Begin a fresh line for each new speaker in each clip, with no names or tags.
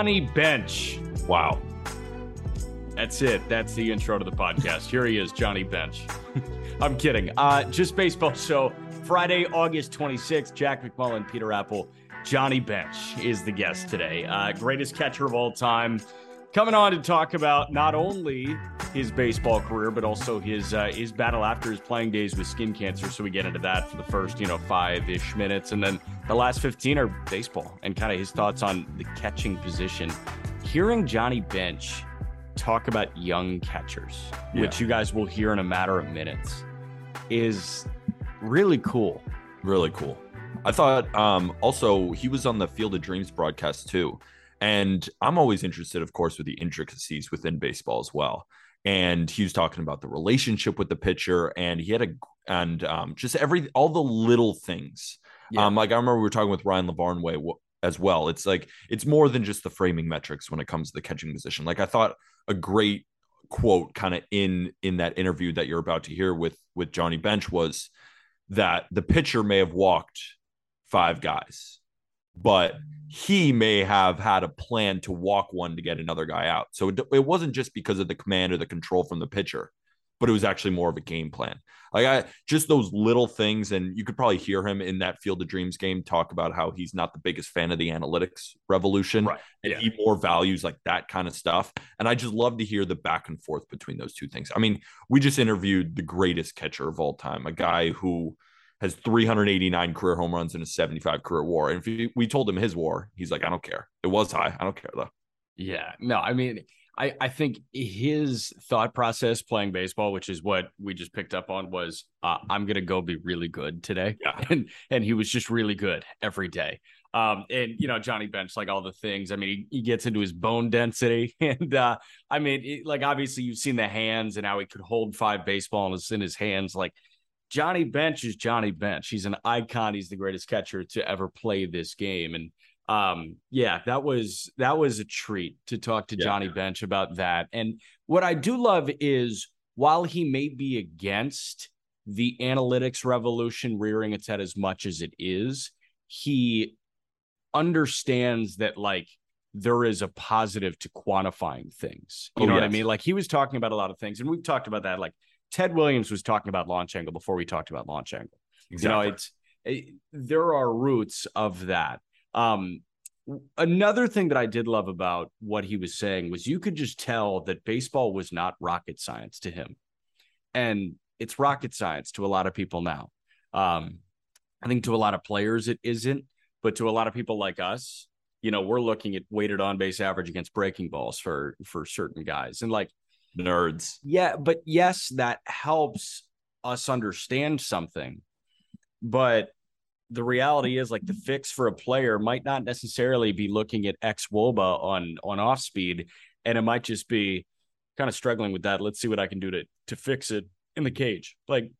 Johnny Bench. Wow. That's it. That's the intro to the podcast. Here he is, Johnny Bench. I'm kidding. Uh, just baseball show. Friday, August 26th. Jack McMullen, Peter Appel, Johnny Bench is the guest today. Uh, greatest catcher of all time. Coming on to talk about not only his baseball career, but also his uh, his battle after his playing days with skin cancer. So we get into that for the first, you know, five ish minutes, and then the last fifteen are baseball and kind of his thoughts on the catching position. Hearing Johnny Bench talk about young catchers, which you guys will hear in a matter of minutes, is really cool.
really cool. I thought um also he was on the Field of Dreams broadcast too. And I'm always interested, of course, with the intricacies within baseball as well. And he was talking about the relationship with the pitcher, and he had a and um, just every all the little things.
Yeah.
Um, like I remember we were talking with Ryan Lavarnway as well. It's like it's more than just the framing metrics when it comes to the catching position. Like I thought a great quote kind of in in that interview that you're about to hear with with Johnny Bench was that the pitcher may have walked five guys, but he may have had a plan to walk one to get another guy out. So it, it wasn't just because of the command or the control from the pitcher, but it was actually more of a game plan. Like I just those little things, and you could probably hear him in that Field of Dreams game talk about how he's not the biggest fan of the analytics revolution,
Right.
and
Yeah.
he more values like that kind of stuff. And I just love to hear the back and forth between those two things. I mean, we just interviewed the greatest catcher of all time, a guy who has 389 career home runs and a 75 career war. And if we- told him his war, he's like, I don't care. It was high. I don't care though.
Yeah, no, I mean, I I think his thought process playing baseball, which is what we just picked up on, was uh, I'm gonna go be really good today,
Yeah.
and and he was just really good every day. Um, and you know Johnny Bench, like all the things. I mean, he, he gets into his bone density, and uh, I mean, it, like obviously you've seen the hands and how he could hold five baseballs in his hands. Like Johnny Bench is Johnny Bench. He's an icon. He's the greatest catcher to ever play this game, and um yeah that was that was a treat to talk to
Yeah.
johnny bench about that and what i do love is while he may be against the analytics revolution rearing its head as much as it is he understands that like there is a positive to quantifying things you
Oh,
know what i mean like he was talking about a lot of things and we've talked about that like ted williams was talking about launch angle before we talked about launch angle. You know it's it, there are roots of that. Um another thing that i did love about what he was saying was you could just tell that baseball was not rocket science to him. And it's rocket science to a lot of people now. Um i think to a lot of players it isn't but to a lot of people like us you know we're looking at weighted on base average against breaking balls for for certain guys. And like
nerds.
yeah, but yes, that helps us understand something. But the reality is like the fix for a player might not necessarily be looking at X Woba on on off speed, and it might just be kind of struggling with that. Let's see what I can do to to fix it in the cage. Like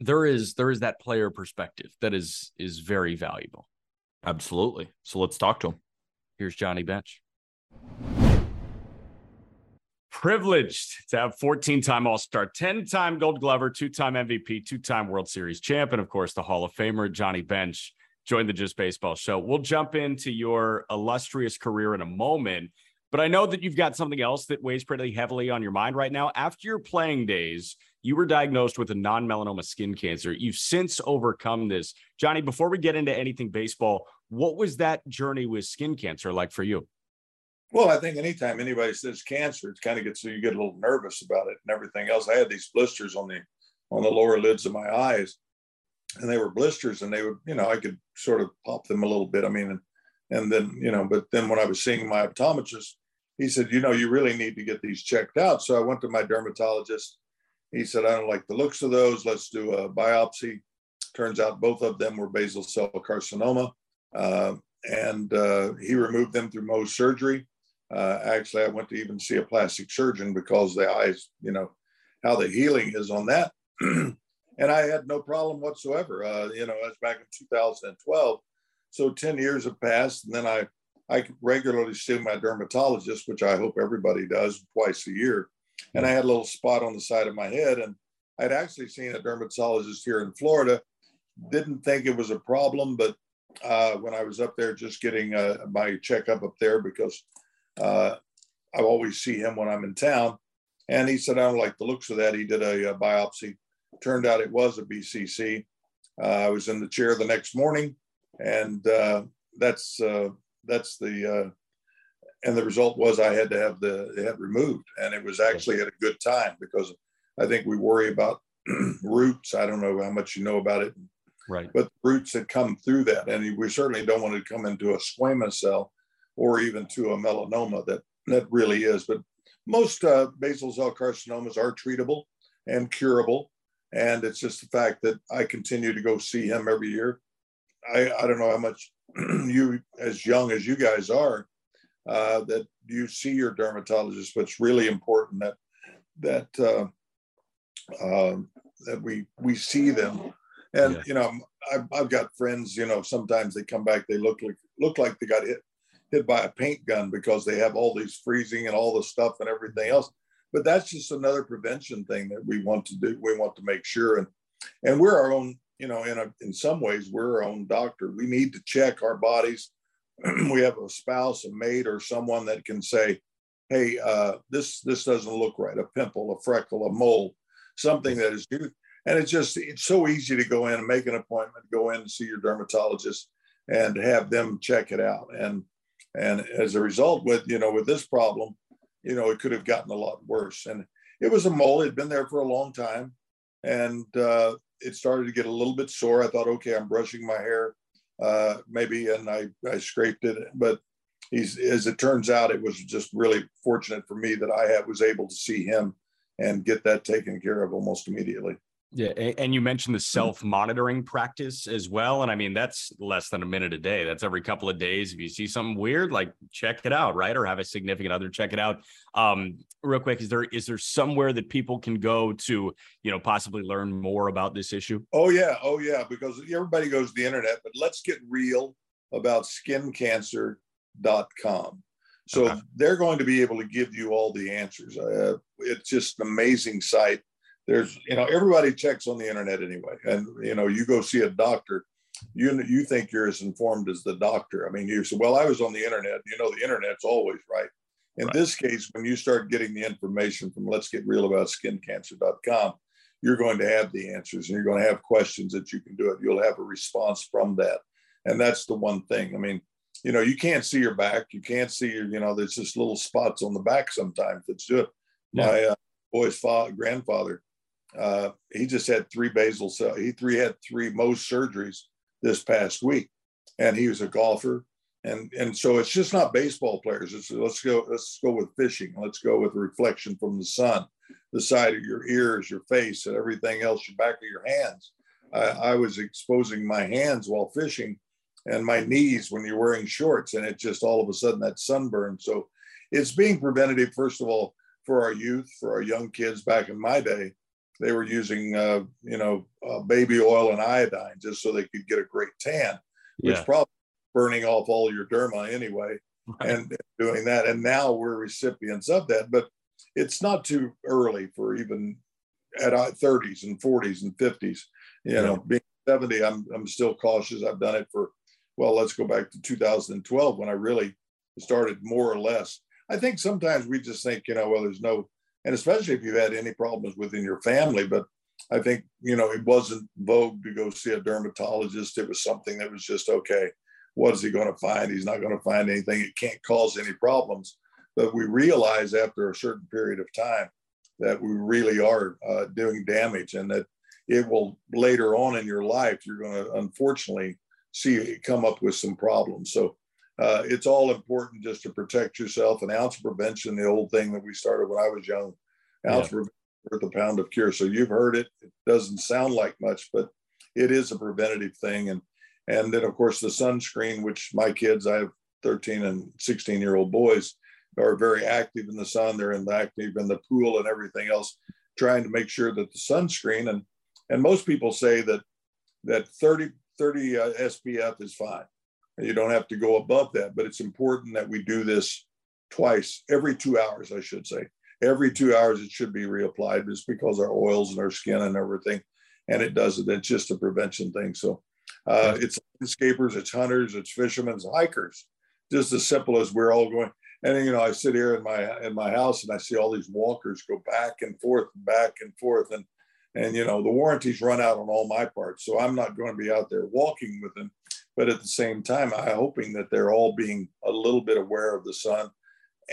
there is there is that player perspective that is is very valuable.
Absolutely. So let's talk to him.
Here's Johnny Bench. Privileged to have 14 time All Star, 10 time Gold Glover, two time MVP, two time World Series champ, and of course, the Hall of Famer, Johnny Bench, joined the Just Baseball show. We'll jump into your illustrious career in a moment, but I know that you've got something else that weighs pretty heavily on your mind right now. After your playing days, you were diagnosed with a non melanoma skin cancer. You've since overcome this. Johnny, before we get into anything baseball, what was that journey with skin cancer like for you?
Well, I think anytime anybody says cancer, it kind of gets so you get a little nervous about it and everything else. I had these blisters on the on the lower lids of my eyes, and they were blisters, and they would, you know, I could sort of pop them a little bit. I mean, and, and then, you know, but then when I was seeing my optometrist, he said, you know, you really need to get these checked out. So I went to my dermatologist. He said, I don't like the looks of those. Let's do a biopsy. Turns out both of them were basal cell carcinoma. Uh, and uh, he removed them through Mohs surgery. Uh, actually, I went to even see a plastic surgeon because the eyes, you know, how the healing is on that. and I had no problem whatsoever. Uh, you know, that's back in 2012. So 10 years have passed, and then I I regularly see my dermatologist, which I hope everybody does twice a year. And I had a little spot on the side of my head, and I'd actually seen a dermatologist here in Florida. Didn't think it was a problem, but uh, when I was up there just getting uh, my checkup up there because uh, I always see him when I'm in town. And he said, I don't like the looks of that. He did a, a biopsy. Turned out it was a BCC. Uh, I was in the chair the next morning, and uh, that's uh, that's the and the result was I had to have the head removed, and it was actually at a good time because I think we worry about roots. I don't know how much you know about it,
right?
But roots had come through that, and we certainly don't want to come into a squamous cell or even to a melanoma that that really is. But most uh, basal cell carcinomas are treatable and curable, and it's just the fact that I continue to go see him every year. I, I don't know how much you, as young as you guys are, uh, that you see your dermatologist, but it's really important that that uh, uh, that we we see them. And yeah. you know, I've, I've got friends. You know, sometimes they come back, they look like look like they got hit hit by a paint gun because they have all these freezing and all the stuff and everything else. But that's just another prevention thing that we want to do. We want to make sure and and we're our own you know, in a, in some ways, we're our own doctor. We need to check our bodies. we have a spouse, a mate, or someone that can say, "Hey, uh, this this doesn't look right. A pimple, a freckle, a mole, something that is new." And it's just it's so easy to go in and make an appointment, go in and see your dermatologist, and have them check it out. And and as a result, with you know with this problem, you know it could have gotten a lot worse. And it was a mole; it had been there for a long time, and uh, it started to get a little bit sore. I thought, okay, I'm brushing my hair, uh, maybe, and I, I scraped it. But he's, as it turns out, it was just really fortunate for me that I was able to see him and get that taken care of almost immediately.
Yeah, and you mentioned the self-monitoring practice as well, and I mean that's less than a minute a day. That's every couple of days. If you see something weird, like check it out, right? Or have a significant other check it out. Um, real quick, is there is there somewhere that people can go to, you know, possibly learn more about this issue?
Oh yeah, oh yeah, because everybody goes to the internet, but let's get real about skincancer.com. So okay. they're going to be able to give you all the answers. Uh, it's just an amazing site there's you know everybody checks on the internet anyway. And you know you go see a doctor you you think you're as informed as the doctor. I mean you say well i was on the internet. You know the internet's always right. In right. this case when you start getting the information from let's get real about skincancer.com you're going to have the answers and you're going to have questions that you can do it. You'll have a response from that. And that's the one thing. I mean you know you can't see your back. You can't see your you know there's just little spots on the back sometimes that's do it yeah. my uh, boy's father grandfather uh, he just had three basal cell. He three had three Mohs surgeries this past week, and he was a golfer. And and so it's just not baseball players. It's let's go let's go with fishing. Let's go with reflection from the sun, the side of your ears, your face, and everything else, your back of your hands. I, I was exposing my hands while fishing, and my knees when you're wearing shorts, and it just all of a sudden that sunburn. So it's being preventative first of all for our youth, for our young kids. Back in my day, they were using uh, you know uh, baby oil and iodine just so they could get a great tan, which yeah. probably burning off all your derma anyway, right. and doing that. And now we're recipients of that, but it's not too early for even at 30s and 40s and 50s. You yeah. know, being 70, I'm I'm still cautious. I've done it for well, let's go back to 2012 when I really started more or less. I think sometimes we just think, you know, well, there's no and especially if you've had any problems within your family. But I think, you know, it wasn't vogue to go see a dermatologist. It was something that was just okay. what is he going to find? He's not going to find anything. It can't cause any problems. But we realize after a certain period of time that we really are uh, doing damage and that it will later on in your life, you're going to unfortunately see come up with some problems. So uh, it's all important just to protect yourself. An ounce of prevention, the old thing that we started when I was young, ounce yeah. worth a pound of cure. So you've heard it. It doesn't sound like much, but it is a preventative thing. And and then of course the sunscreen, which my kids, I have 13 and 16 year old boys, are very active in the sun. They're in the active in the pool and everything else, trying to make sure that the sunscreen and and most people say that that 30 30 uh, SPF is fine. You don't have to go above that, but it's important that we do this twice every two hours, I should say. Every two hours, it should be reapplied just because our oils and our skin and everything, and it does it. It's just a prevention thing. So uh, it's landscapers, it's hunters, it's fishermen, it's hikers. Just as simple as we're all going. And you know, I sit here in my in my house and I see all these walkers go back and forth, back and forth, and and you know the warranties run out on all my parts, so I'm not going to be out there walking with them. But at the same time, I'm hoping that they're all being a little bit aware of the sun.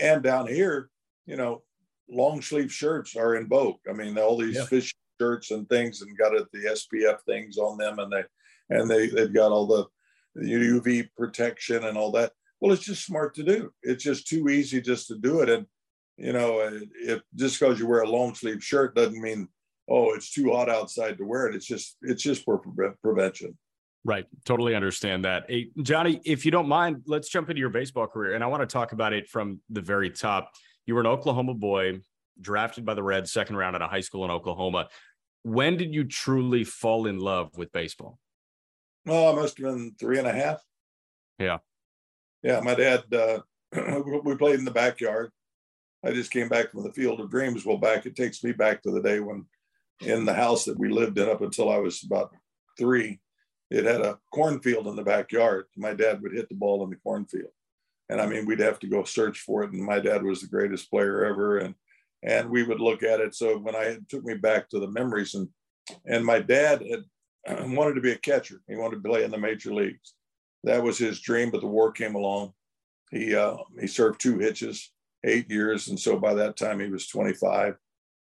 And down here, you know, long sleeve shirts are in vogue. I mean, all these yeah. fish shirts and things, and got it, the SPF things on them, and they and they they've got all the UV protection and all that. Well, it's just smart to do. It's just too easy just to do it. And you know, if just because you wear a long sleeve shirt doesn't mean oh it's too hot outside to wear it. It's just it's just for pre- prevention.
Right. Totally understand that. Hey, Johnny, if you don't mind, let's jump into your baseball career. And I want to talk about it from the very top. You were an Oklahoma boy, drafted by the Reds, second round at a high school in Oklahoma. When did you truly fall in love with baseball?
Oh, I must have been three and a half.
Yeah.
Yeah. My dad, uh, we played in the backyard. I just came back from the field of dreams. Well, back, it takes me back to the day when in the house that we lived in up until I was about three, it had a cornfield in the backyard. My dad would hit the ball in the cornfield. And I mean, we'd have to go search for it. And my dad was the greatest player ever. And and we would look at it. So when I it took me back to the memories and and my dad had wanted to be a catcher. He wanted to play in the major leagues. That was his dream, but the war came along. He uh, he served two hitches, eight years, and so by that time he was 25.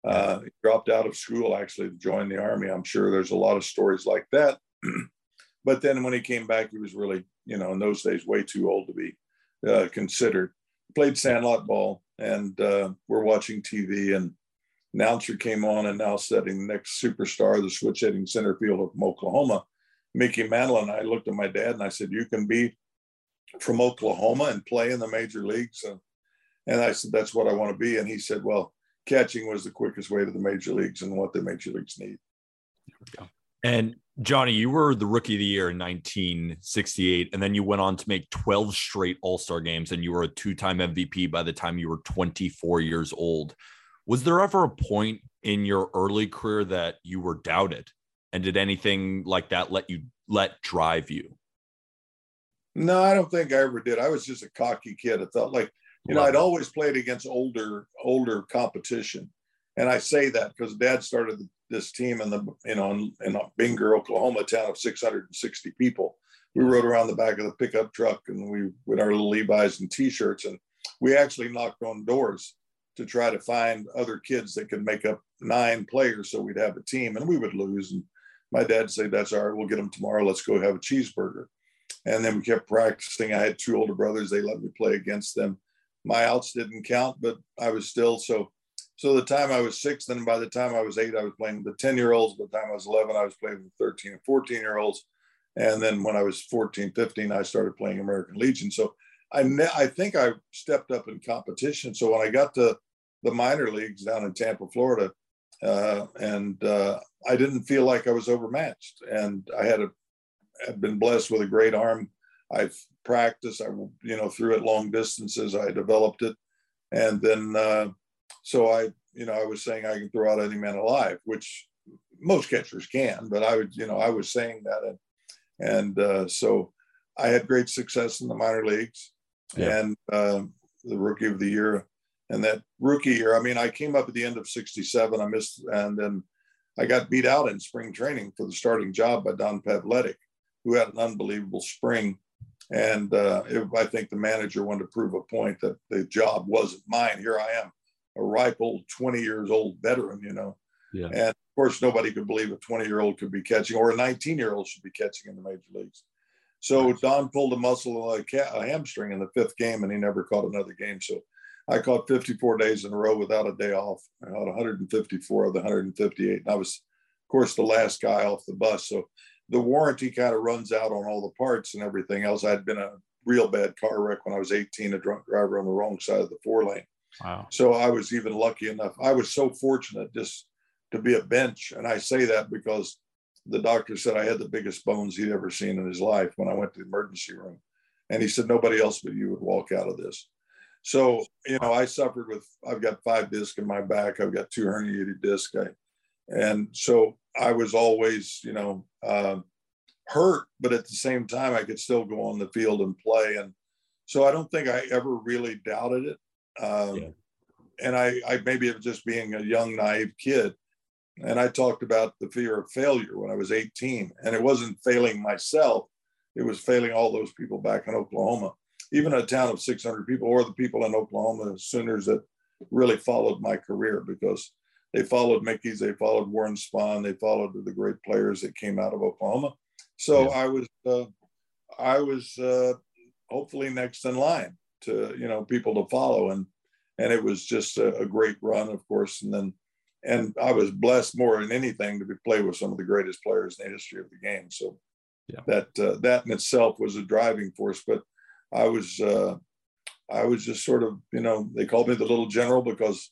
Uh, he dropped out of school actually to join the army. I'm sure there's a lot of stories like that. but then when he came back, he was really, you know, in those days, way too old to be uh, considered. Played sandlot ball, and uh, we're watching TV, and announcer came on and now setting the next superstar, the switch hitting center fielder from Oklahoma, Mickey Mantle. And I looked at my dad and I said, "You can be from Oklahoma and play in the major leagues." And, and I said, "That's what I want to be." And he said, "Well." Catching was the quickest way to the major leagues and what the major leagues need.
And Johnny, you were the rookie of the year in 1968, and then you went on to make 12 straight All Star games, and you were a two time MVP by the time you were 24 years old. Was there ever a point in your early career that you were doubted? And did anything like that let you let drive you?
No, I don't think I ever did. I was just a cocky kid. I felt like, you know, I'd always played against older, older competition. And I say that because dad started this team in the you know in, in Binger, Oklahoma, town of 660 people. We rode around the back of the pickup truck and we with our little Levi's and t-shirts, and we actually knocked on doors to try to find other kids that could make up nine players so we'd have a team, and we would lose. And my dad said, "That's all right. We'll get them tomorrow. Let's go have a cheeseburger." And then we kept practicing. I had two older brothers. They let me play against them. My outs didn't count, but I was still so so the time I was six, then by the time I was eight, I was playing with the 10 year olds. By the time I was 11, I was playing with 13 and 14 year olds. And then when I was 14, 15, I started playing American Legion. So I, ne- I think I stepped up in competition. So when I got to the minor leagues down in Tampa, Florida, uh, and uh, I didn't feel like I was overmatched. And I had a, had been blessed with a great arm. I've practiced, I, you know, threw it long distances. I developed it. And then, uh, so I, you know, I was saying I can throw out any man alive, which most catchers can, but I would, you know, I was saying that. And, and uh, so I had great success in the minor leagues yeah. and uh, the rookie of the year. And that rookie year, I mean, I came up at the end of 67. I missed, and then I got beat out in spring training for the starting job by Don Pavletich, who had an unbelievable spring. And uh, if, I think the manager wanted to prove a point that the job wasn't mine. Here I am, a ripe old 20 years old veteran, you know. Yeah. And of course, nobody could believe a 20 year old could be catching or a 19 year old should be catching in the major leagues. So nice. Don pulled a muscle, a, a hamstring in the fifth game, and he never caught another game. So I caught 54 days in a row without a day off. I caught 154 of the 158. And I was, of course, the last guy off the bus. So the warranty kind of runs out on all the parts and everything else. I'd been a real bad car wreck when I was 18, a drunk driver on the wrong side of the four lane. Wow. So I was even lucky enough. I was so fortunate just to be a bench. And I say that because the doctor said I had the biggest bones he'd ever seen in his life when I went to the emergency room. And he said, nobody else but you would walk out of this. So, you know, I suffered with, I've got five discs in my back. I've got two herniated discs. I, and so I was always, you know, uh, hurt, but at the same time, I could still go on the field and play. And so I don't think I ever really doubted it. Um, yeah. And I, I maybe it was just being a young, naive kid. And I talked about the fear of failure when I was 18. And it wasn't failing myself, it was failing all those people back in Oklahoma, even a town of 600 people, or the people in Oklahoma, the Sooners that really followed my career because they followed Mickey's, they followed Warren Spahn, they followed the great players that came out of Oklahoma. So yeah. I was, uh, I was uh, hopefully next in line to you know people to follow, and and it was just a, a great run, of course, and then and I was blessed more than anything to be play with some of the greatest players in the history of the game. So yeah. that uh, that in itself was a driving force. But I was uh, I was just sort of you know they called me the little general because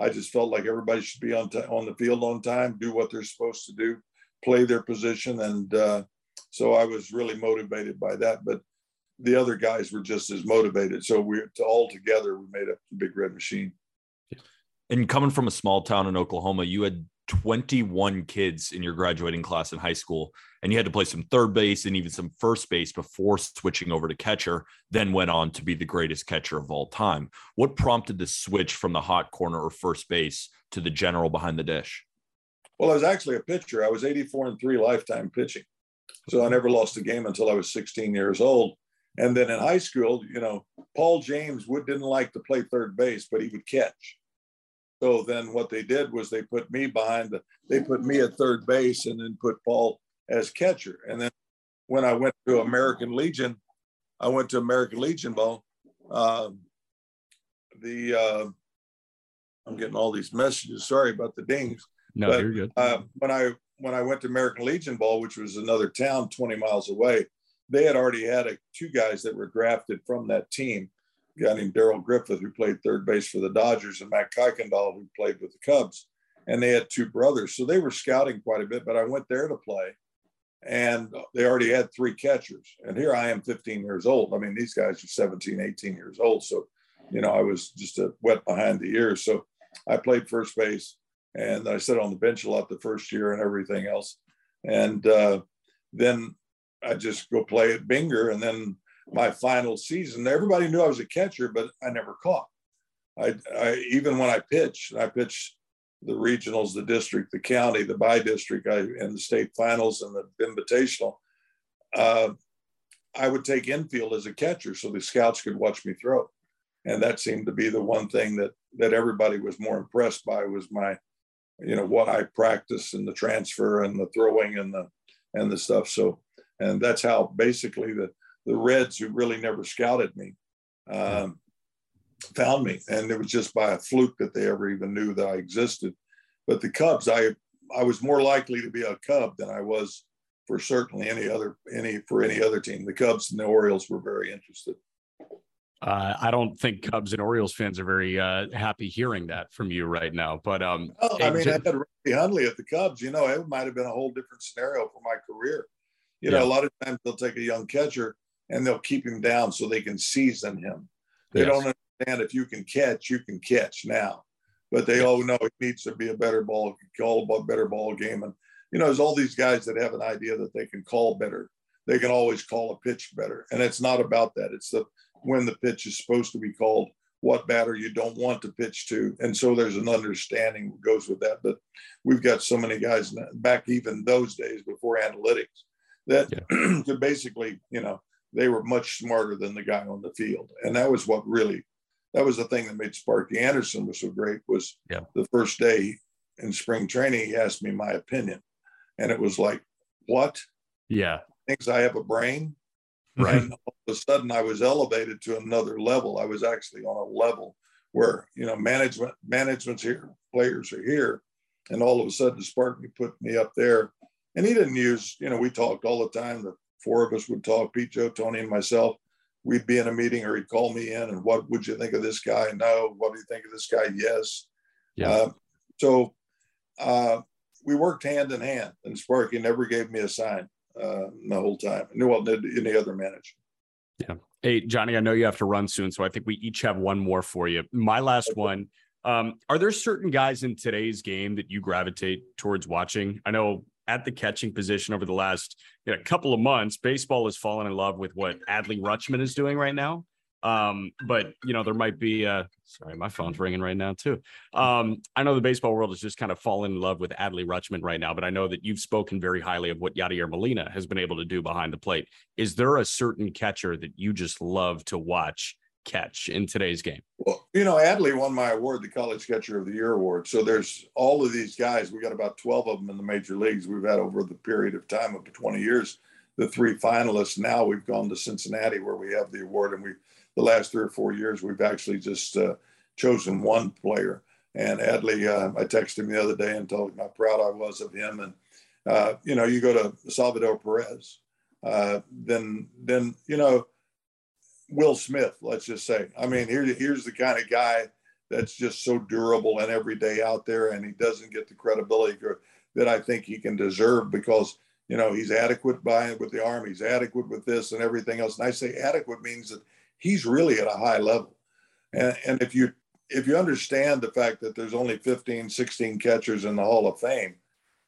I just felt like everybody should be on t- on the field on time, do what they're supposed to do, play their position, and uh, so I was really motivated by that. But the other guys were just as motivated. So we all together we made up the big red machine.
And coming from a small town in Oklahoma, you had 21 kids in your graduating class in high school, and you had to play some third base and even some first base before switching over to catcher, then went on to be the greatest catcher of all time. What prompted the switch from the hot corner or first base to the general behind the dish?
Well, I was actually a pitcher. I was 84 and three lifetime pitching. So I never lost a game until I was 16 years old. And then in high school, you know, Paul James would didn't like to play third base, but he would catch. So then what they did was they put me behind the, they put me at third base and then put Paul as catcher. And then when I went to American Legion, I went to American Legion ball. Um, the uh, I'm getting all these messages. Sorry about the dings.
No, but, you're good.
Uh, when I when I went to American Legion ball, which was another town 20 miles away, they had already had a, two guys that were drafted from that team a guy named Derrell Griffith, who played third base for the Dodgers, and Matt Kuykendall, who played with the Cubs. And they had two brothers. So they were scouting quite a bit, but I went there to play and they already had three catchers. And here I am 15 years old. I mean, these guys are 17, 18 years old. So, you know, I was just a wet behind the ears. So I played first base and I sat on the bench a lot the first year and everything else. And uh, then I just go play at Binger. And then my final season. Everybody knew I was a catcher, but I never caught. I, I even when I pitched, I pitched the regionals, the district, the county, the by district, I in the state finals and the invitational. Uh, I would take infield as a catcher so the scouts could watch me throw, and that seemed to be the one thing that that everybody was more impressed by was my, you know, what I practiced and the transfer and the throwing and the and the stuff. So, and that's how basically the the Reds, who really never scouted me, um, found me, and it was just by a fluke that they ever even knew that I existed. But the Cubs, I I was more likely to be a Cub than I was for certainly any other any for any other team. The Cubs and the Orioles were very interested.
Uh, I don't think Cubs and Orioles fans are very uh, happy hearing that from you right now. But um,
well, I mean, just, I had Randy Hundley at the Cubs. You know, it might have been a whole different scenario for my career. You know, a lot of times they'll take a young catcher and they'll keep him down so they can season him. They yes. don't understand if you can catch, you can catch now. But they all know it needs to be a better ball, call a better ball game. And, you know, there's all these guys that have an idea that they can call better. They can always call a pitch better. And it's not about that. It's the when the pitch is supposed to be called, what batter you don't want to pitch to. And so there's an understanding that goes with that. But we've got so many guys back even those days before analytics that yeah. could basically, you know, they were much smarter than the guy on the field. And that was what really, that was the thing that made Sparky Anderson was so great was
yeah.
the first day in spring training, he asked me my opinion. And it was like, what?
Yeah.
Thinks I have a brain.
Right.
And all of a sudden I was elevated to another level. I was actually on a level where, you know, management, management's here, players are here. And all of a sudden Sparky put me up there. And he didn't use, you know, we talked all the time. The four of us would talk, Pete, Joe, Tony, and myself. We'd be in a meeting or he'd call me in and what would you think of this guy? No. What do you think of this guy? Yes.
Yeah.
Uh, so uh, we worked hand in hand and Sparky never gave me a sign uh, the whole time. What did any other manager.
Yeah. Hey, Johnny, I know you have to run soon. So I think we each have one more for you. My last one. Um, are there certain guys in today's game that you gravitate towards watching? I know at the catching position over the last you know, couple of months, baseball has fallen in love with what Adley Rutschman is doing right now. Um, but you know, there might be uh sorry, my phone's ringing right now too. Um, I know the baseball world has just kind of fallen in love with Adley Rutschman right now, but I know that you've spoken very highly of what Yadier Molina has been able to do behind the plate. Is there a certain catcher that you just love to watch catch in today's game?
Well, you know, Adley won my award, the College Catcher of the Year award. So there's all of these guys. We got about 12 of them in the major leagues. We've had over the period of time to 20 years. The three finalists. Now we've gone to Cincinnati where we have the award, and we the last three or four years we've actually just uh, chosen one player. And Adley, uh, I texted him the other day and told him how proud I was of him. And uh, you know, you go to Salvador Perez, uh, then then you know Will Smith, let's just say. I mean, here, here's the kind of guy that's just so durable and every day out there, and he doesn't get the credibility that I think he can deserve because you know he's adequate by with the arm, he's adequate with this and everything else. And I say adequate means that he's really at a high level. And, and if you if you understand the fact that there's only 15, 16 catchers in the Hall of Fame,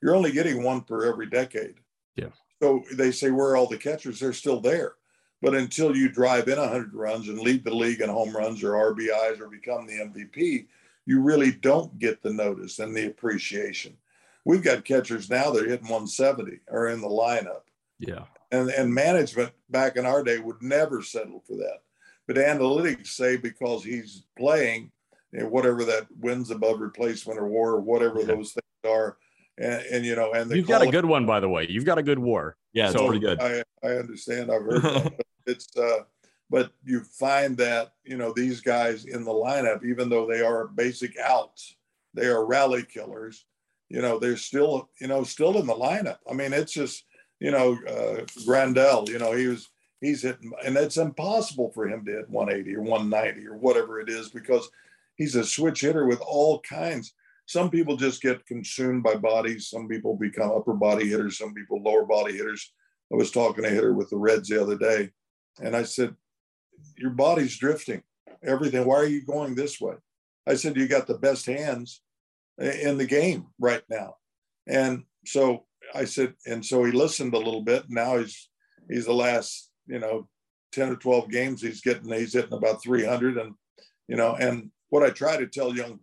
you're only getting one per every decade.
Yeah.
So they say where are all the catchers? They're still there. But until you drive in 100 runs and lead the league in home runs or RBIs or become the MVP, you really don't get the notice and the appreciation. We've got catchers now that are hitting 170 or in the lineup.
Yeah.
And, and management back in our day would never settle for that. But analytics say because he's playing, you know, whatever that wins above replacement or war or whatever yeah. those things are, and, and, you know, and
you've got a good one by the way. You've got a good war.
Yeah, it's so pretty good.
I, I understand. I've heard that. it's uh, but you find that you know these guys in the lineup, even though they are basic outs, they are rally killers. You know, they're still you know still in the lineup. I mean, it's just you know uh, Grandal. You know, he was he's hitting, and it's impossible for him to hit 180 or 190 or whatever it is because he's a switch hitter with all kinds. Some people just get consumed by bodies. Some people become upper body hitters. Some people lower body hitters. I was talking to a hitter with the Reds the other day, and I said, Your body's drifting. Everything. Why are you going this way? I said, You got the best hands in the game right now. And so I said, and so he listened a little bit. And Now he's he's the last, you know, 10 or 12 games he's getting he's hitting about 300 and you know and what I try to tell young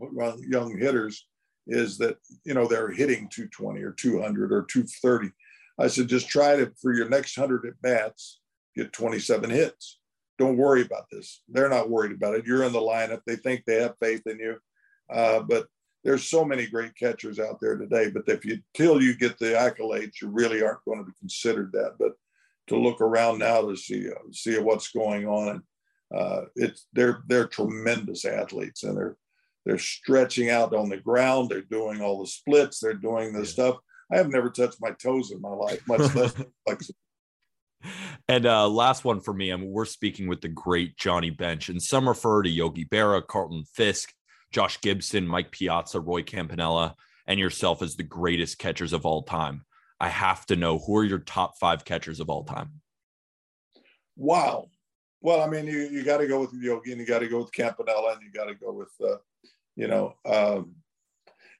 young hitters is that you know they're hitting 220 or 200 or 230. I said just try to for your next 100 at bats get 27 hits. Don't worry about this. They're not worried about it. You're in the lineup. They think they have faith in you. Uh, but there's so many great catchers out there today. But if you till you get the accolades, you really aren't going to be considered that. But to look around now to see uh, see what's going on, uh, it's they're they're tremendous athletes and they're they're stretching out on the ground. They're doing all the splits. They're doing the yeah. stuff. I have never touched my toes in my life, much less flexible.
And uh, last one for me, I mean, we're speaking with the great Johnny Bench, and some refer to Yogi Berra, Carlton Fisk, Josh Gibson, Mike Piazza, Roy Campanella, and yourself as the greatest catchers of all time. I have to know who are your top five catchers of all time?
Wow. Well, I mean, you, you got to go with Yogi and you got to go with Campanella and you got to go with, uh, you know, um,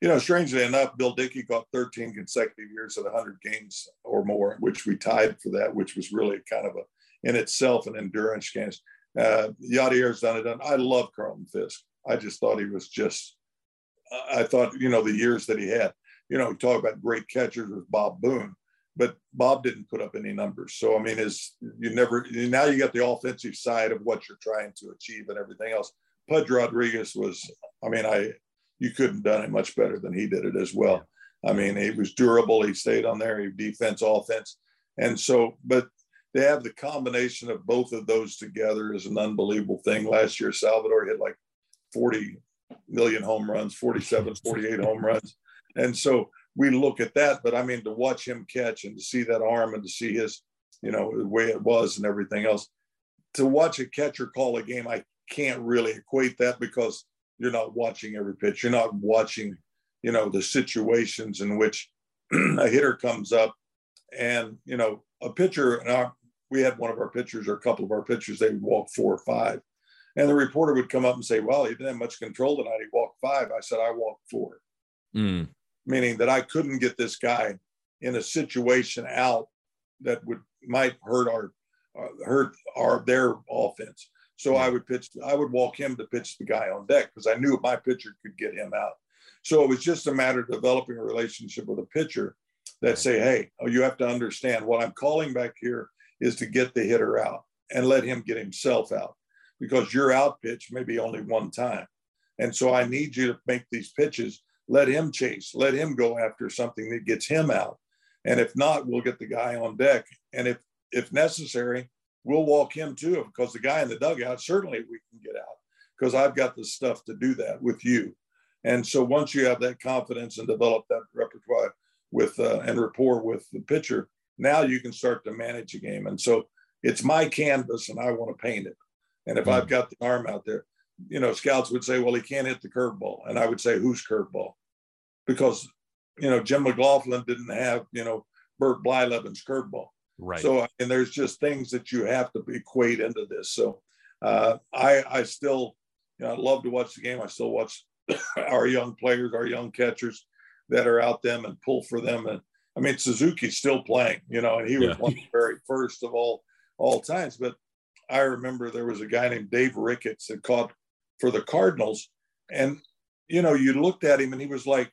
you know, strangely enough, Bill Dickey got 13 consecutive years at 100 games or more, which we tied for that, which was really kind of a, in itself, an endurance game. Uh, Yadier's done it. Done. I love Carlton Fisk. I just thought he was just, I thought, you know, the years that he had, you know, we talk about great catchers with Bob Boone. but Bob didn't put up any numbers. So I mean, is you never now you got the offensive side of what you're trying to achieve and everything else. Pudge Rodriguez was, I mean, I you couldn't have done it much better than he did it as well. I mean, he was durable. He stayed on there. He defense, offense, and so. But they have the combination of both of those together is an unbelievable thing. Last year, Salvador hit like 40 million home runs, 47, 48 home runs, and so we look at that. But I mean, to watch him catch and to see that arm and to see his, you know, the way it was and everything else. To watch a catcher call a game, I can't really equate that because you're not watching every pitch. You're not watching, you know, the situations in which a hitter comes up and, you know, a pitcher, and our, we had one of our pitchers or a couple of our pitchers, they would walk four or five. And the reporter would come up and say, Well, he didn't have much control tonight. He walked five. I said, I walked four. Mm. Meaning that I couldn't get this guy in a situation out that would might hurt our uh, hurt our their offense. So I would pitch, I would walk him to pitch the guy on deck because I knew my pitcher could get him out. So it was just a matter of developing a relationship with a pitcher that say, hey, oh, you have to understand what I'm calling back here is to get the hitter out and let him get himself out because your out pitch may be only one time. And so I need you to make these pitches, let him chase, let him go after something that gets him out. And if not, we'll get the guy on deck. And if if necessary, we'll walk him too, because the guy in the dugout, certainly we can get out because I've got the stuff to do that with you. And so once you have that confidence and develop that repertoire with uh, and rapport with the pitcher, now you can start to manage a game. And so it's my canvas and I want to paint it. And if. I've got the arm out there, you know, scouts would say, well, he can't hit the curveball. And I would say, who's curveball? Because, you know, Jim McGlothlin didn't have, you know, Bert Blyleven's curveball.
Right.
So, and there's just things that you have to equate into this. So, uh, I I still, you know, I love to watch the game. I still watch our young players, our young catchers that are out them and pull for them. And I mean, Suzuki's still playing, you know, and he was yeah. one of the very first of all all times. But I remember there was a guy named Dave Ricketts that caught for the Cardinals, and you know, you looked at him and he was like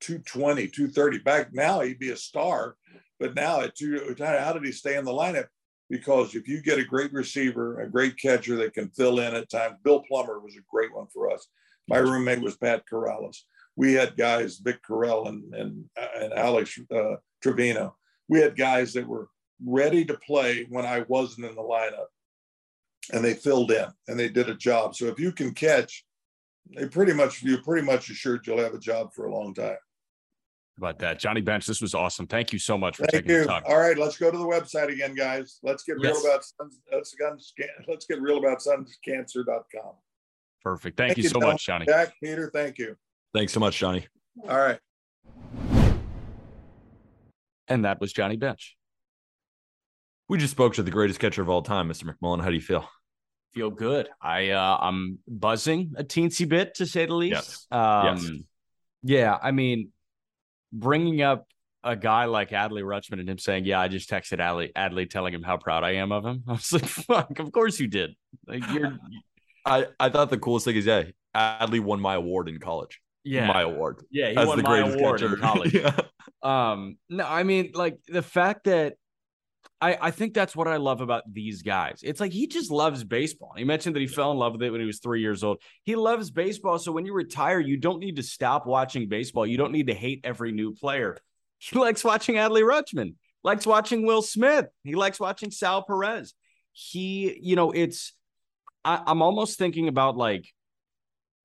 220, 230. Back now, he'd be a star but now at two, how did he stay in the lineup? Because if you get a great receiver, a great catcher that can fill in at times, Bill Plummer was a great one for us. My roommate was Pat Corrales. We had guys, Vic Correll and, and, and Alex uh, Trevino. We had guys that were ready to play when I wasn't in the lineup and they filled in and they did a job. So if you can catch, they pretty much, you're pretty much assured you'll have a job for a long time
about that. Johnny Bench, this was awesome. Thank you so much for
Thank
taking
you.
the time.
All right, let's go to the website again, guys. Let's get real yes. about let's, let's get real about skincancer.com.
Perfect. Thank, thank you, so much, Johnny.
Jack, Peter, thank you.
Thanks so much, Johnny.
All right.
And that was Johnny Bench.
We just spoke to the greatest catcher of all time, Mr. McMullen. How do you feel?
Feel good. I uh I'm buzzing a teensy bit to say the least.
Yes.
Um yes. yeah, I mean, bringing up a guy like Adley Rutschman and him saying, "Yeah, I just texted Adley, Adley telling him how proud I am of him." I was like, "Fuck, of course you did." Like you're.
I I thought the coolest thing is yeah, Adley won my award in college.
Yeah,
my award.
Yeah, he won the my award catcher. in college. yeah. Um, no, I mean, like the fact that I, I think that's what I love about these guys. It's like he just loves baseball. He mentioned that he fell in love with it when he was three years old. He loves baseball. So when you retire, you don't need to stop watching baseball. You don't need to hate every new player. He likes watching Adley Rutschman, likes watching Will Smith. He likes watching Sal Perez. He, you know, it's I, I'm almost thinking about like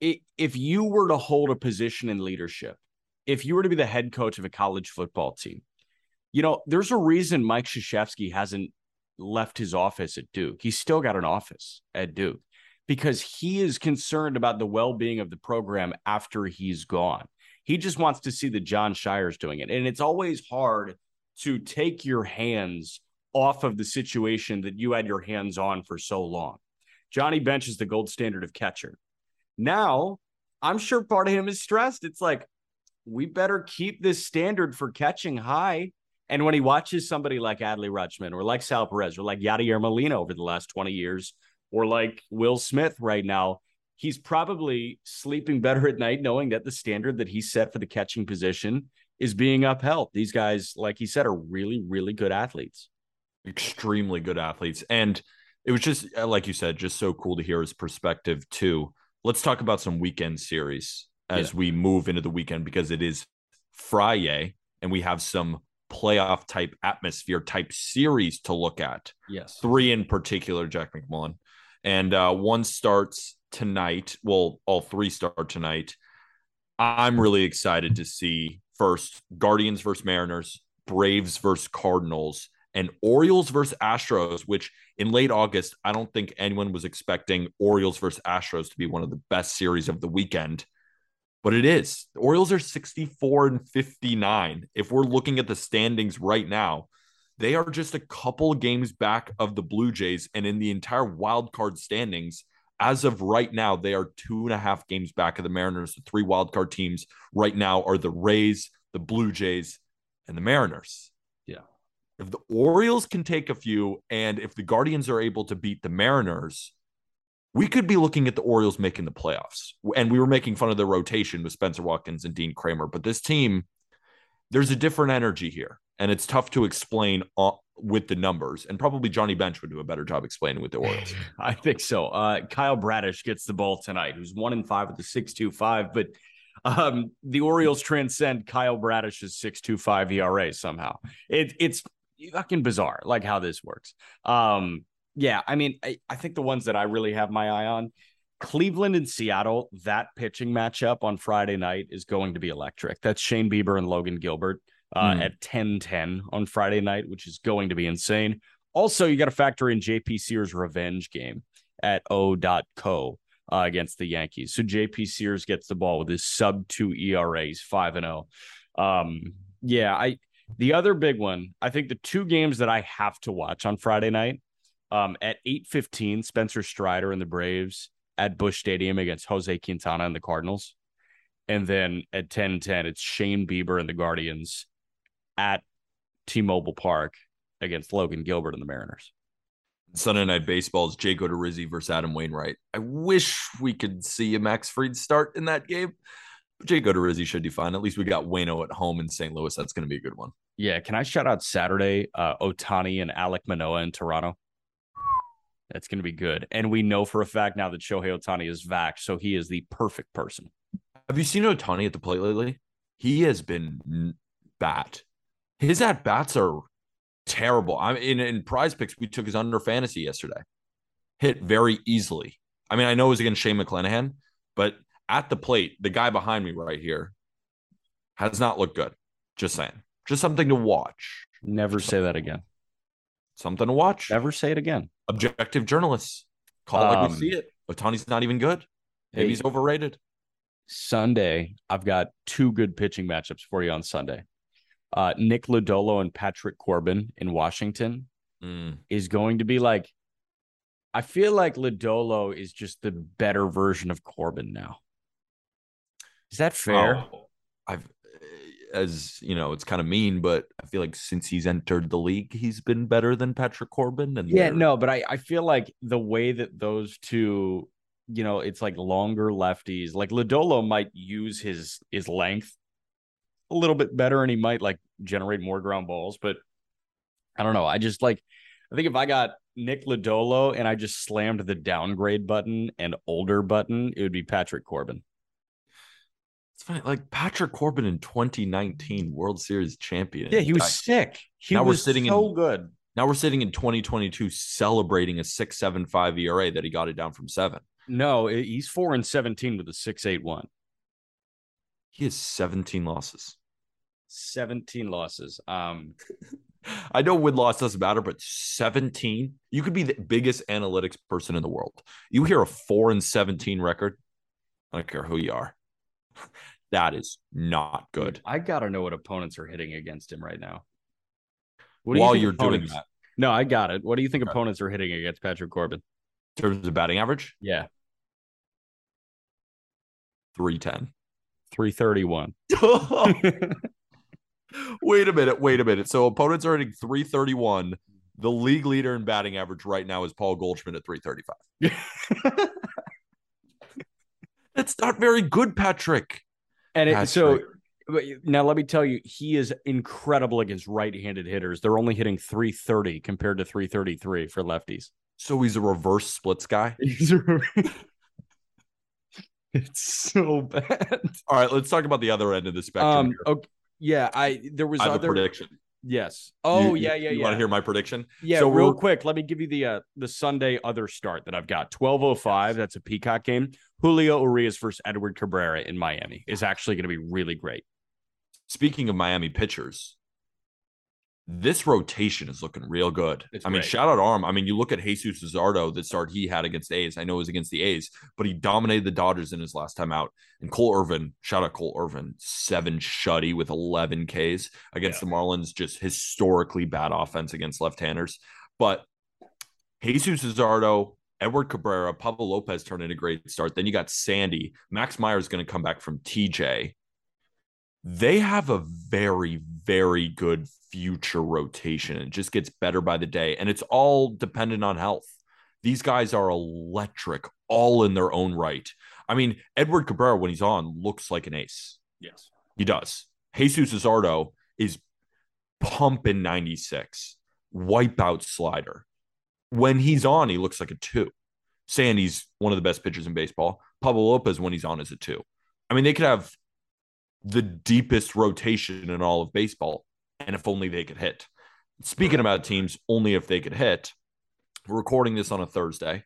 it, if you were to hold a position in leadership, if you were to be the head coach of a college football team, you know, there's a reason Mike Krzyzewski hasn't left his office at Duke. He's still got an office at Duke because he is concerned about the well-being of the program after he's gone. He just wants to see the Jon Scheyers doing it. And it's always hard to take your hands off of the situation that you had your hands on for so long. Johnny Bench is the gold standard of catcher. Now, I'm sure part of him is stressed. It's like, we better keep this standard for catching high and when he watches somebody like Adley Rutschman or like Sal Perez or like Yadier Molina over the last 20 years or like Will Smith right now, he's probably sleeping better at night knowing that the standard that he set for the catching position is being upheld. These guys, like he said, are really, really good athletes.
Extremely good athletes. And it was just, uh, like you said, just so cool to hear his perspective, too. Let's talk about some weekend series as yeah. we move into the weekend because it is Friday and we have some playoff type atmosphere type series to look at.
Yes.
Three in particular, Jack McMullen. And uh, one starts tonight. Well, all three start tonight. I'm really excited to see first Guardians versus Mariners, Braves versus Cardinals, and Orioles versus Astros, which in late August, I don't think anyone was expecting Orioles versus Astros to be one of the best series of the weekend. But it is. The Orioles are 64 and 59. If we're looking at the standings right now, they are just a couple games back of the Blue Jays. And in the entire wild card standings, as of right now, they are two and a half games back of the Mariners. The three wildcard teams right now are the Rays, the Blue Jays, and the Mariners.
Yeah.
If the Orioles can take a few, and if the Guardians are able to beat the Mariners, we could be looking at the Orioles making the playoffs. And we were making fun of the rotation with Spenser Watkins and Dean Kremer, but this team, there's a different energy here, and it's tough to explain with the numbers, and probably Johnny Bench would do a better job explaining with the Orioles.
I think so. Uh, Kyle Bradish gets the ball tonight, who's one in five with two five, but um, the Orioles transcend Kyle Bradish's six two five ERA somehow. It, it's fucking bizarre, like how this works. Um, yeah, I mean, I, I think the ones that I really have my eye on. Cleveland and Seattle, that pitching matchup on Friday night is going to be electric. That's Shane Bieber and Logan Gilbert uh, mm. at 10 10 on Friday night, which is going to be insane. Also, you got to factor in JP Sears' revenge game at O.co uh, against the Yankees. So JP Sears gets the ball with his sub two ERAs, 5 and 0. Um, yeah, I the other big one, I think the two games that I have to watch on Friday night um, at 8:15, Spencer Strider and the Braves at Busch Stadium against Jose Quintana and the Cardinals. And then at 10:10, it's Shane Bieber and the Guardians at T-Mobile Park against Logan Gilbert and the Mariners.
Sunday night baseball is Jake Odorizzi versus Adam Wainwright. I wish we could see a Max Fried start in that game. But Jake Odorizzi should be fine. At least we got Wayno at home in St. Louis. That's going to be a good one.
Yeah. Can I shout out Saturday, uh, Ohtani and Alek Manoah in Toronto? That's going to be good. And we know for a fact now that Shohei Ohtani is vax, so he is the perfect person.
Have you seen Ohtani at the plate lately? He has been bad his at bats are terrible. I mean, in, in prize picks, we took his under fantasy yesterday. Hit very easily. I mean, I know it was against Shane McClanahan, but at the plate, the guy behind me right here has not looked good. Just saying. Just something to watch.
Never say that again.
Something to watch.
Never say it again.
Objective journalists. Call um, it like we see it. Ohtani's not even good. Maybe hey, he's overrated.
Sunday, I've got two good pitching matchups for you on Sunday uh, Nick Lodolo and Patrick Corbin in Washington mm. is going to be like, I feel like Lodolo is just the better version of Corbin now. Is that fair?
Oh, I've, as you know, it's kind of mean, but I feel like since he's entered the league, he's been better than Patrick Corbin. And
yeah, no, but I, I feel like the way that those two, you know, it's like longer lefties. Like Lodolo might use his his length a little bit better and he might like generate more ground balls. But I don't know. I just like, I think if I got Nick Lodolo and I just slammed the downgrade button and older button, it would be Patrick Corbin.
It's funny, like Patrick Corbin in 2019 World Series champion.
Yeah, he was sick. He now was we're sitting so in, good.
Now we're sitting in 2022 celebrating a 6.75 ERA that he got it down from seven.
No, he's four and 17 with a 6.81.
He has 17 losses.
17 losses. Um,
I know win loss doesn't matter, but 17, you could be the biggest analytics person in the world. You hear a four and 17 record, I don't care who you are. That is not good.
I gotta know what opponents are hitting against him right now.
What While you are doing that.
No, I got it. What do you think okay. opponents are hitting against Patrick Corbin?
In terms of batting average?
Yeah.
310.
331.
wait a minute. Wait a minute. So opponents are hitting 331. The league leader in batting average right now is Paul Goldschmidt at 335. That's not very good, Patrick.
And it, so now let me tell you, he is incredible against right-handed hitters. They're only hitting 330 compared to 333 for lefties.
So he's a reverse splits guy.
it's so bad.
All right, let's talk about the other end of the spectrum.
Um, okay, yeah, I there was
I
other
a prediction.
Yes. Oh
You-
yeah,
you,
yeah,
You
yeah.
want to hear my prediction?
Yeah,
So
real quick, let me give you the uh the Sunday other start that I've got. 1205, that's a Peacock game. Julio Urias versus Edward Cabrera in Miami is actually going to be really great.
Speaking of Miami pitchers, this rotation is looking real good.
It's
I mean,
great.
shout out Arm. I mean, you look at Jesus Luzardo, the start he had against A's. I know it was against the A's, but he dominated the Dodgers in his last time out. And Cole Irvin, shout out Cole Irvin, seven shutty with 11 Ks against the Marlins. Just historically bad offense against left-handers. But Jesus Luzardo, Edward Cabrera, Pablo Lopez turned in a great start. Then you got Sandy. Max Meyer is going to come back from TJ. They have a very, very good future rotation. It just gets better by the day. And it's all dependent on health. These guys are electric, all in their own right. I mean, Edward Cabrera, when he's on, looks like an ace.
Yes.
He does. Jesus Luzardo is pumping 96, wipeout slider. When he's on, he looks like a two. Sandy's one of the best pitchers in baseball. Pablo Lopez, when he's on, is a two. I mean, they could have the deepest rotation in all of baseball, and if only they could hit. Speaking about teams, only if they could hit, we're recording this on a Thursday,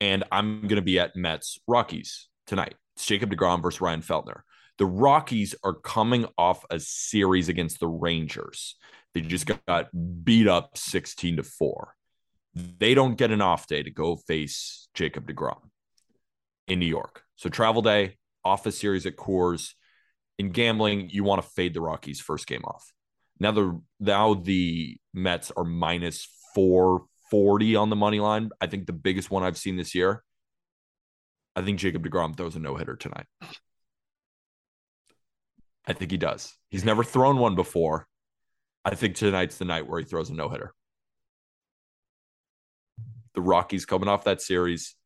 and I'm going to be at Mets Rockies tonight. It's Jacob DeGrom versus Ryan Feltner. The Rockies are coming off a series against the Rangers. They just got beat up 16 to 4. They don't get an off day to go face Jacob DeGrom in New York. So travel day, off a series at Coors. In gambling, you want to fade the Rockies first game off. Now the now the Mets are minus 440 on the money line. I think the biggest one I've seen this year. I think Jacob DeGrom throws a no-hitter tonight. I think he does. He's never thrown one before. I think tonight's the night where he throws a no hitter. The Rockies coming off that series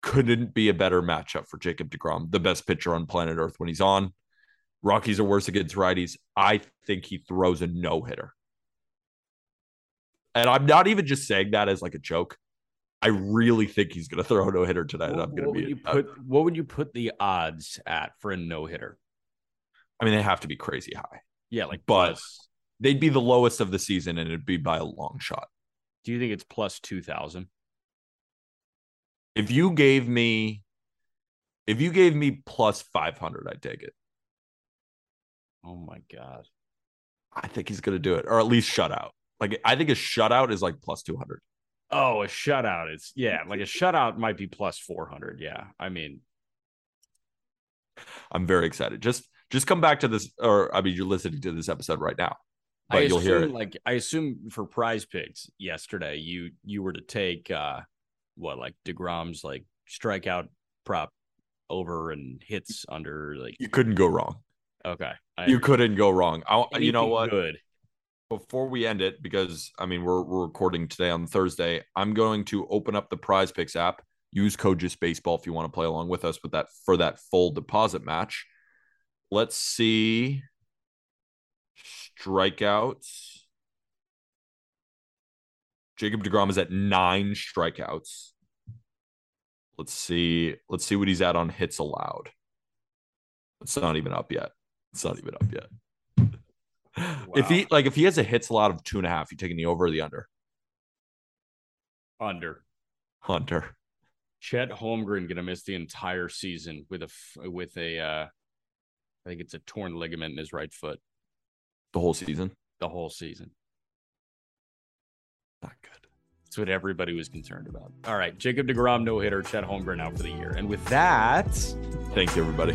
couldn't be a better matchup for Jacob DeGrom, the best pitcher on planet Earth when he's on. Rockies are worse against righties. I think he throws a no hitter. And I'm not even just saying that as like a joke. I really think he's going to throw a no hitter tonight. and I'm going to
what
be.
would you put what would you put the odds at for a no hitter?
I mean, they have to be crazy high.
Yeah, like
But-
plus.
They'd be the lowest of the season, and it'd be by a long shot.
Do you think it's plus two thousand?
If you gave me, if you gave me plus five hundred, I'd take it.
Oh my god.
I think he's going to do it, or at least shutout. Like I think a shutout is like plus two hundred.
Oh, a shutout. is yeah, like a shutout might be plus four hundred. Yeah, I mean,
I'm very excited. Just just come back to this, or I mean, you're listening to this episode right now, but
I
you'll
assume,
hear it.
Like I assume for Prize Picks yesterday, you you were to take uh what like Degrom's like strikeout prop over and hits under like
You couldn't go wrong.
okay. I
You couldn't go wrong. I, uh, you know what?
Good.
before we end it, because I mean we're we're recording today on Thursday, I'm going to open up the Prize Picks app. Use code Just Baseball if you want to play along with us with that for that full deposit match. Let's see strikeouts. Jacob Degrom is at nine strikeouts. Let's see. Let's see what he's at on hits allowed. It's not even up yet. It's not even up yet. If he like if he has a hits allowed of two and a half, you taking the over or the under?
Under.
Hunter.
Chet Holmgren gonna miss the entire season with a with a uh I think it's a torn ligament in his right foot
The whole season.
the whole season.
Not good.
That's what everybody was concerned about. All right, Jacob Degrom no hitter, Chet Holmgren out for the year, and with that.
Thank you, everybody.